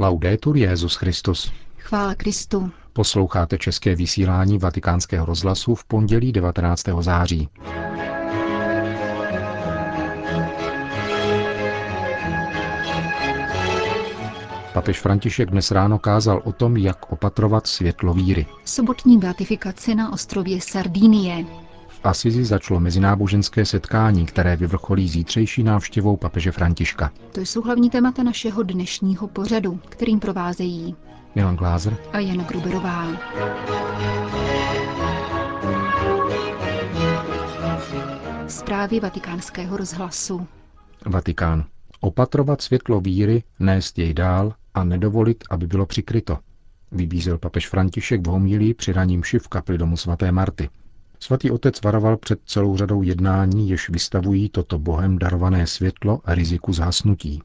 Laudetur Jezus Christus. Chvála Kristu. Posloucháte české vysílání Vatikánského rozhlasu v pondělí 19. září. Papež František dnes ráno kázal o tom, jak opatrovat světlo víry. Sobotní beatifikace na ostrově Sardinie. V Asizi začalo mezináboženské setkání, které vyvrcholí zítřejší návštěvou papeže Františka. To jsou hlavní témata našeho dnešního pořadu, kterým provázejí Milan Glázer a Jana Gruberová. Zprávy vatikánského rozhlasu. Vatikán. Opatrovat světlo víry, nést jej dál a nedovolit, aby bylo přikryto. Vybízel papež František v homilí při raním v kapli domu svaté Marty. Svatý otec varoval před celou řadou jednání, jež vystavují toto bohem darované světlo a riziku zhasnutí.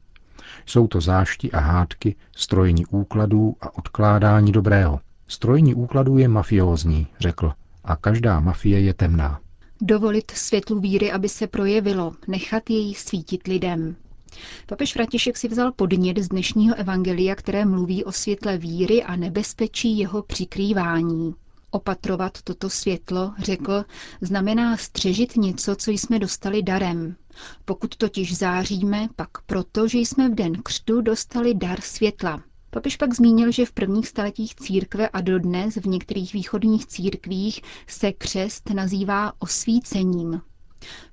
Jsou to zášti a hádky, strojení úkladů a odkládání dobrého. Strojení úkladů je mafiózní, řekl, a každá mafie je temná. Dovolit světlu víry, aby se projevilo, nechat jej svítit lidem. Papež František si vzal podnět z dnešního evangelia, které mluví o světle víry a nebezpečí jeho přikrývání. Opatrovat toto světlo, řekl, znamená střežit něco, co jsme dostali darem. Pokud totiž záříme, pak proto, že jsme v den křtu dostali dar světla. Papež pak zmínil, že v prvních staletích církve a dodnes v některých východních církvích se křest nazývá osvícením.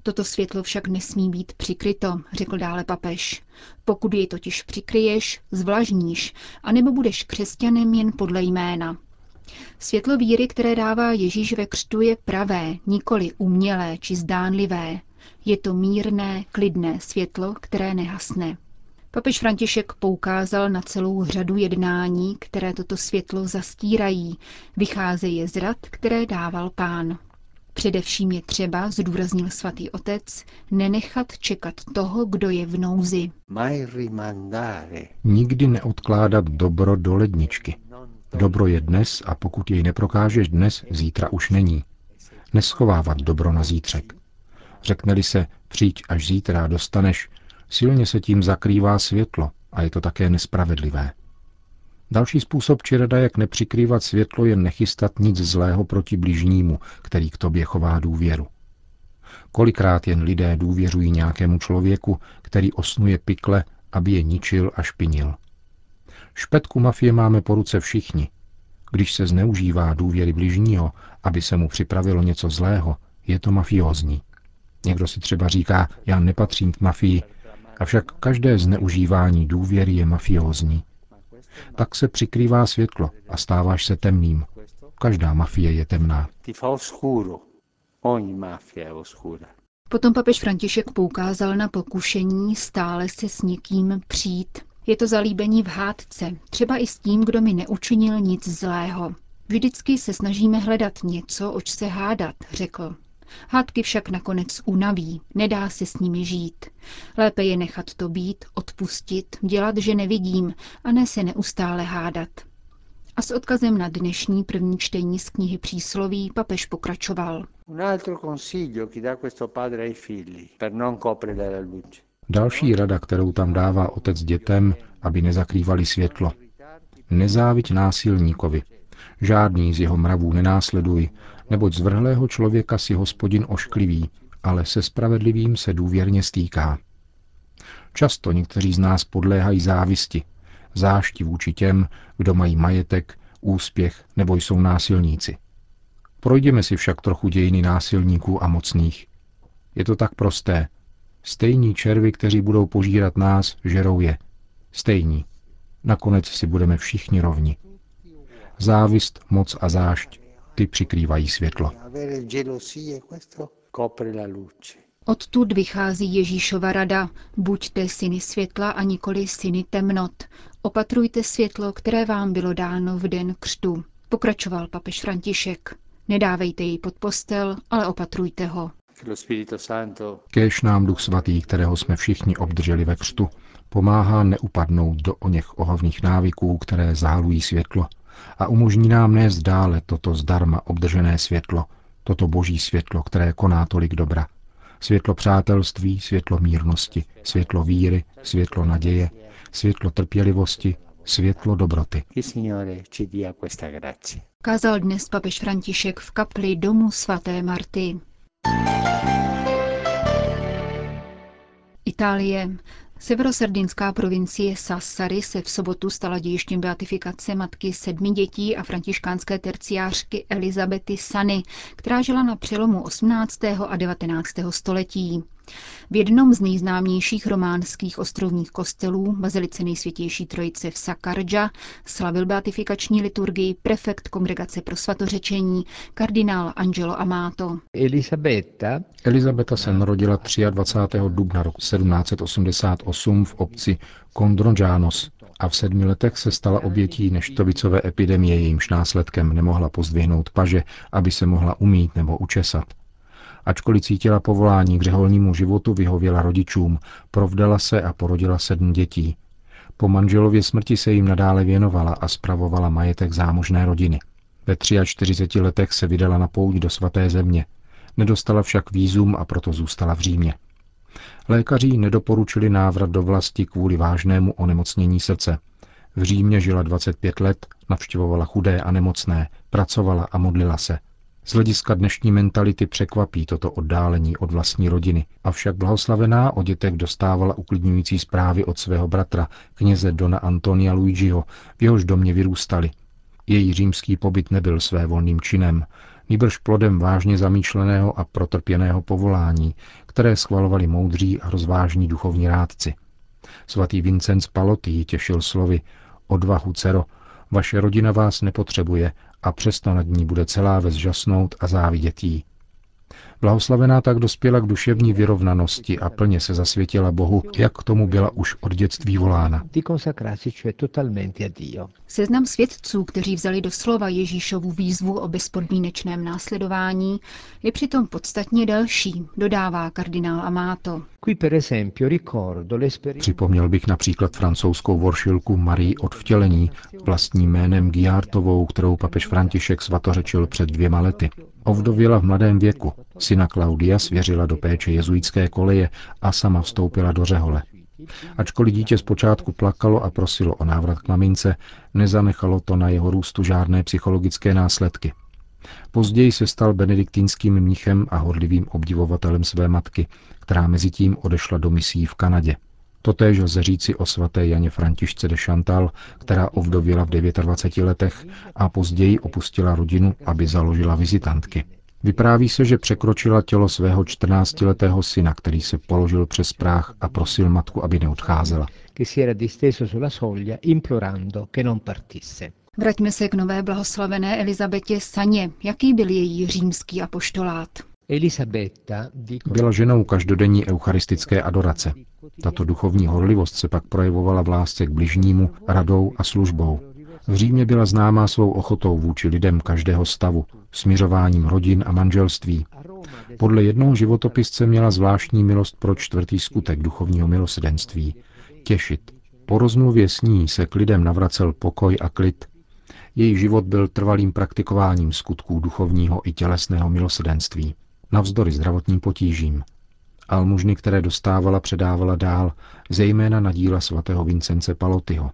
Toto světlo však nesmí být přikryto, řekl dále papež. Pokud jej totiž přikryješ, zvlažníš, anebo budeš křesťanem jen podle jména. Světlo víry, které dává Ježíš ve křtu, je pravé, nikoli umělé či zdánlivé. Je to mírné, klidné světlo, které nehasne. Papež František poukázal na celou řadu jednání, které toto světlo zastírají, vycházeje z rad, které dával pán. Především je třeba, zdůraznil svatý otec, nenechat čekat toho, kdo je v nouzi. Nikdy neodkládat dobro do ledničky. Dobro je dnes a pokud jej neprokážeš dnes, zítra už není. Neschovávat dobro na zítřek. Řekne-li se, přijď až zítra dostaneš, silně se tím zakrývá světlo a je to také nespravedlivé. Další způsob či rada, jak nepřikrývat světlo, je nechystat nic zlého proti bližnímu, který k tobě chová důvěru. Kolikrát jen lidé důvěřují nějakému člověku, který osnuje pikle, aby je ničil a špinil. Špetku mafie máme po ruce všichni. Když se zneužívá důvěry bližního, aby se mu připravilo něco zlého, je to mafiózní. Někdo si třeba říká, já nepatřím k mafii, avšak každé zneužívání důvěry je mafiózní. Tak se přikrývá světlo a stáváš se temným. Každá mafie je temná. Potom papež František poukázal na pokušení stále se s někým přijít. Je to zalíbení v hádce, třeba i s tím, kdo mi neučinil nic zlého. Vždycky se snažíme hledat něco, oč se hádat, řekl. Hádky však nakonec unaví, nedá se s nimi žít. Lépe je nechat to být, odpustit, dělat, že nevidím, a ne se neustále hádat. A s odkazem na dnešní první čtení z knihy přísloví papež pokračoval. Další rada, kterou tam dává otec dětem, aby nezakrývali světlo. Nezáviť násilníkovi. Žádný z jeho mravů nenásleduj, neboť zvrhlého člověka si hospodin ošklivý, ale se spravedlivým se důvěrně stýká. Často někteří z nás podléhají závisti, zášti vůči těm, kdo mají majetek, úspěch nebo jsou násilníci. Projdeme si však trochu dějiny násilníků a mocných. Je to tak prosté. Stejní červy, kteří budou požírat nás, žerou je. Stejní. Nakonec si budeme všichni rovni. Závist, moc a zášť ty přikrývají světlo. Odtud vychází Ježíšova rada. Buďte syny světla a nikoli syny temnot. Opatrujte světlo, které vám bylo dáno v den křtu. Pokračoval papež František. Nedávejte jej pod postel, ale opatrujte ho. Kéž nám Duch Svatý, kterého jsme všichni obdrželi ve křtu, pomáhá neupadnout do o něch ohavných návyků, které zálují světlo a umožní nám nést dále toto zdarma obdržené světlo, toto boží světlo, které koná tolik dobra. Světlo přátelství, světlo mírnosti, světlo víry, světlo naděje, světlo trpělivosti, světlo dobroty. Kázal dnes papež František v kapli domu svaté Marty. Itálie. Severosardinská provincie Sassari se v sobotu stala dějištěm beatifikace matky sedmi dětí a františkánské terciářky Elizabety Sany, která žila na přelomu 18. a 19. století. V jednom z nejznámějších románských ostrovních kostelů, Bazilice nejsvětější trojice v Sakardža, slavil beatifikační liturgii prefekt Kongregace pro svatořečení, kardinál Angelo Amato. Elizabeta, Elizabeta se narodila 23. dubna roku 1788 v obci Kondronžános a v sedmi letech se stala obětí neštovicové epidemie, jejímž následkem nemohla pozdvihnout paže, aby se mohla umít nebo učesat. Ačkoliv cítila povolání k řeholnímu životu, vyhověla rodičům, provdala se a porodila sedm dětí. Po manželově smrti se jim nadále věnovala a spravovala majetek zámožné rodiny. Ve 43 letech se vydala na pouť do svaté země. Nedostala však výzum a proto zůstala v Římě. Lékaři nedoporučili návrat do vlasti kvůli vážnému onemocnění srdce. V Římě žila 25 let, navštěvovala chudé a nemocné, pracovala a modlila se. Z hlediska dnešní mentality překvapí toto oddálení od vlastní rodiny, avšak blahoslavená o dětech dostávala uklidňující zprávy od svého bratra, kněze Dona Antonia Luigiho, v jehož domě vyrůstali. Její římský pobyt nebyl své volným činem, nýbrž plodem vážně zamýšleného a protrpěného povolání, které schvalovali moudří a rozvážní duchovní rádci. Svatý Vincenc Paloty ji těšil slovy Odvahu, dcero, vaše rodina vás nepotřebuje a přesto nad ní bude celá ves žasnout a závidět jí. Blahoslavená tak dospěla k duševní vyrovnanosti a plně se zasvětila Bohu, jak k tomu byla už od dětství volána. Seznam svědců, kteří vzali do slova Ježíšovu výzvu o bezpodmínečném následování, je přitom podstatně delší, dodává kardinál Amato. Připomněl bych například francouzskou voršilku Marie od vtělení, vlastním jménem Giartovou, kterou papež František svatořečil před dvěma lety. Ovdověla v mladém věku, syna Klaudia svěřila do péče jezuitské koleje a sama vstoupila do řehole. Ačkoliv dítě zpočátku plakalo a prosilo o návrat k mamince, nezanechalo to na jeho růstu žádné psychologické následky. Později se stal benediktínským mnichem a horlivým obdivovatelem své matky, která mezi tím odešla do misí v Kanadě. Totéž lze říci o svaté Janě Františce de Chantal, která ovdověla v 29 letech a později opustila rodinu, aby založila vizitantky. Vypráví se, že překročila tělo svého 14-letého syna, který se položil přes práh a prosil matku, aby neodcházela. Vraťme se k nové blahoslavené Elizabetě Saně. Jaký byl její římský apoštolát? Byla ženou každodenní eucharistické adorace. Tato duchovní horlivost se pak projevovala v lásce k bližnímu, radou a službou. V Římě byla známá svou ochotou vůči lidem každého stavu, směřováním rodin a manželství. Podle jednoho životopisce měla zvláštní milost pro čtvrtý skutek duchovního milosedenství – těšit. Po rozmluvě s ní se k lidem navracel pokoj a klid. Její život byl trvalým praktikováním skutků duchovního i tělesného milosedenství, navzdory zdravotním potížím. Almužny, které dostávala, předávala dál, zejména na díla svatého Vincence Palotyho.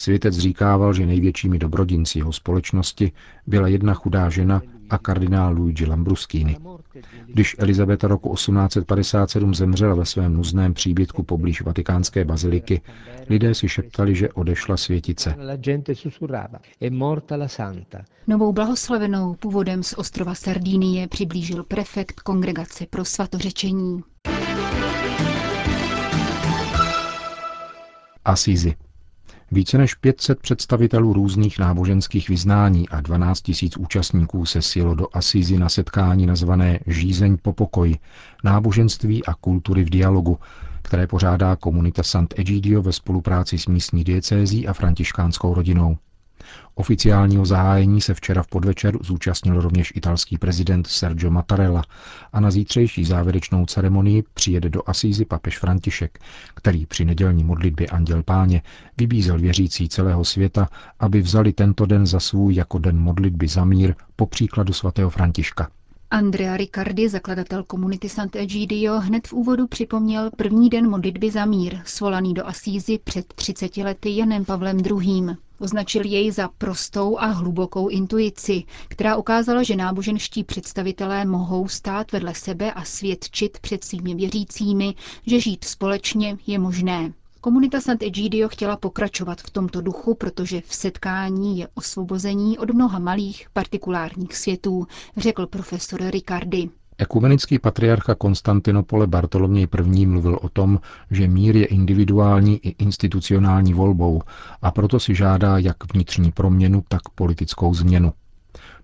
Světec říkával, že největšími dobrodinci jeho společnosti byla jedna chudá žena a kardinál Luigi Lambruschini. Když Elizabeta roku 1857 zemřela ve svém nuzném příbytku poblíž vatikánské baziliky, lidé si šeptali, že odešla světice. Novou blahoslavenou původem z ostrova Sardínie přiblížil prefekt Kongregace pro svatořečení. Asízy. Více než 500 představitelů různých náboženských vyznání a 12 000 účastníků se sjelo do Asízy na setkání nazvané Žízeň po pokoji, náboženství a kultury v dialogu, které pořádá komunita Sant'Egidio ve spolupráci s místní diecézí a františkánskou rodinou. Oficiálního zahájení se včera v podvečer zúčastnil rovněž italský prezident Sergio Mattarella a na zítřejší závěrečnou ceremonii přijede do Asízy papež František, který při nedělní modlitbě Anděl Páně vybízel věřící celého světa, aby vzali tento den za svůj jako den modlitby za mír po příkladu svatého Františka. Andrea Riccardi, zakladatel komunity Sant'Egidio, hned v úvodu připomněl první den modlitby za mír, svolaný do Asízy před 30 lety Janem Pavlem II. Označil jej za prostou a hlubokou intuici, která ukázala, že náboženští představitelé mohou stát vedle sebe a svědčit před svými věřícími, že žít společně je možné. Komunita Sant'Egidio chtěla pokračovat v tomto duchu, protože v setkání je osvobození od mnoha malých partikulárních světů, řekl profesor Ricardi. Ekumenický patriarcha Konstantinopole Bartoloměj I. mluvil o tom, že mír je individuální i institucionální volbou a proto si žádá jak vnitřní proměnu, tak politickou změnu.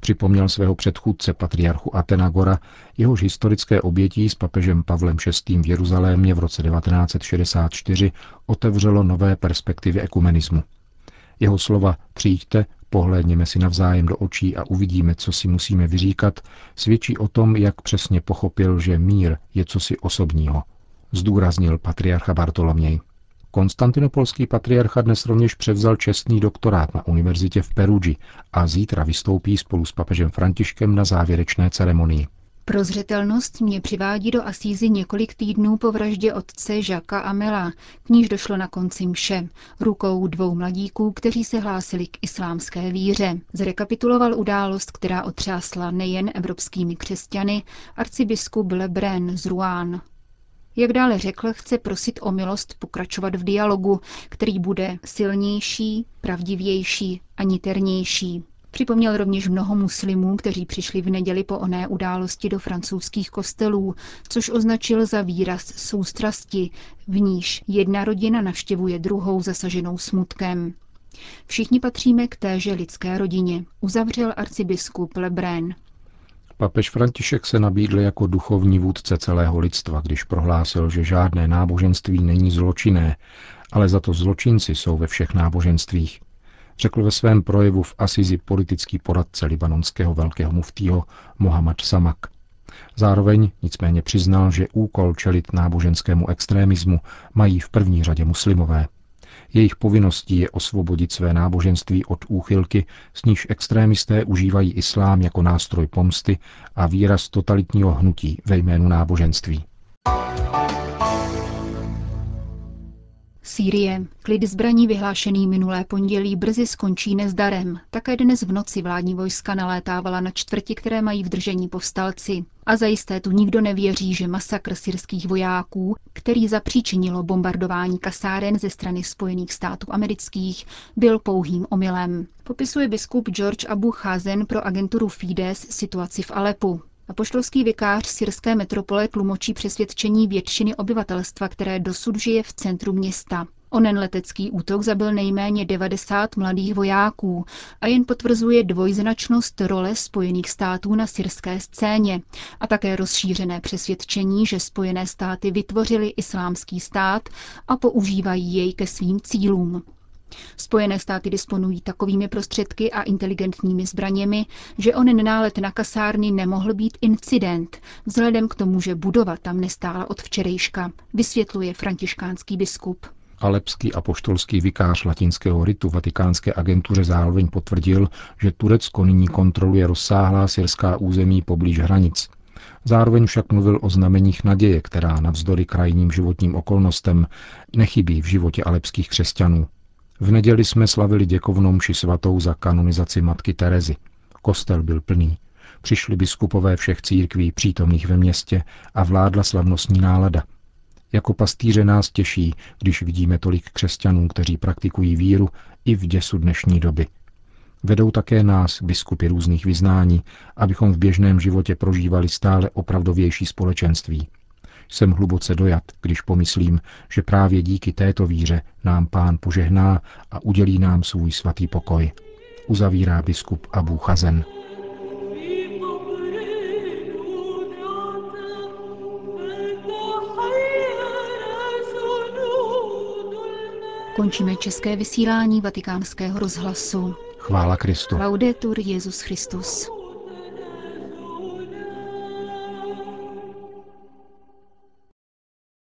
Připomněl svého předchůdce patriarchu Atenagora, jehož historické obětí s papežem Pavlem VI. v Jeruzalémě v roce 1964 otevřelo nové perspektivy ekumenismu. Jeho slova přijďte, pohlédněme si navzájem do očí a uvidíme, co si musíme vyříkat, svědčí o tom, jak přesně pochopil, že mír je cosi osobního, zdůraznil patriarcha Bartoloměj. Konstantinopolský patriarcha dnes rovněž převzal čestný doktorát na univerzitě v Perugi a zítra vystoupí spolu s papežem Františkem na závěrečné ceremonii. Prozřetelnost mě přivádí do Asízy několik týdnů po vraždě otce Žaka Amela, k níž došlo na konci mše, rukou dvou mladíků, kteří se hlásili k islámské víře. Zrekapituloval událost, která otřásla nejen evropskými křesťany, arcibiskup Lebrun z Rouen. Jak dále řekl, chce prosit o milost pokračovat v dialogu, který bude silnější, pravdivější a niternější. Připomněl rovněž mnoho muslimů, kteří přišli v neděli po oné události do francouzských kostelů, což označil za výraz soustrasti, v níž jedna rodina navštěvuje druhou zasaženou smutkem. Všichni patříme k téže lidské rodině, uzavřel arcibiskup Lebrun. Papež František se nabídl jako duchovní vůdce celého lidstva, když prohlásil, že žádné náboženství není zločinné, ale za to zločinci jsou ve všech náboženstvích. Řekl ve svém projevu v Asizi politický poradce libanonského velkého muftího Mohamed Samak. Zároveň nicméně přiznal, že úkol čelit náboženskému extrémismu mají v první řadě muslimové. Jejich povinností je osvobodit své náboženství od úchylky, s níž extrémisté užívají islám jako nástroj pomsty a výraz totalitního hnutí ve jménu náboženství. Sýrie. Klid zbraní vyhlášený minulé pondělí brzy skončí nezdarem. Také dnes v noci vládní vojska nalétávala na čtvrti, které mají v držení povstalci. A zajisté tu nikdo nevěří, že masakr syrských vojáků, který zapříčinilo bombardování kasáren ze strany Spojených států amerických, byl pouhým omylem. Popisuje biskup George Abu Chazen pro agenturu Fides situaci v Alepu. Apoštolský vikář syrské metropole tlumočí přesvědčení většiny obyvatelstva, které dosud žije v centru města. Onen letecký útok zabil nejméně 90 mladých vojáků a jen potvrzuje dvojznačnost role Spojených států na syrské scéně a také rozšířené přesvědčení, že Spojené státy vytvořily islámský stát a používají jej ke svým cílům. Spojené státy disponují takovými prostředky a inteligentními zbraněmi, že onen nálet na kasárny nemohl být incident, vzhledem k tomu, že budova tam nestála od včerejška, vysvětluje františkánský biskup. Alepský apoštolský vikář latinského ritu vatikánské agentuře zároveň potvrdil, že Turecko nyní kontroluje rozsáhlá syrská území poblíž hranic. Zároveň však mluvil o znameních naděje, která navzdory krajním životním okolnostem nechybí v životě alepských křesťanů. V neděli jsme slavili děkovnou mši svatou za kanonizaci matky Terezy. Kostel byl plný. Přišli biskupové všech církví přítomných ve městě a vládla slavnostní nálada. Jako pastýře nás těší, když vidíme tolik křesťanů, kteří praktikují víru i v děsu dnešní doby. Vedou také nás, biskupy různých vyznání, abychom v běžném životě prožívali stále opravdovější společenství. Jsem hluboce dojat, když pomyslím, že právě díky této víře nám pán požehná a udělí nám svůj svatý pokoj. Uzavírá biskup Abu Chazen. Končíme české vysílání vatikánského rozhlasu. Chvála Kristu. Laudetur Jezus Christus.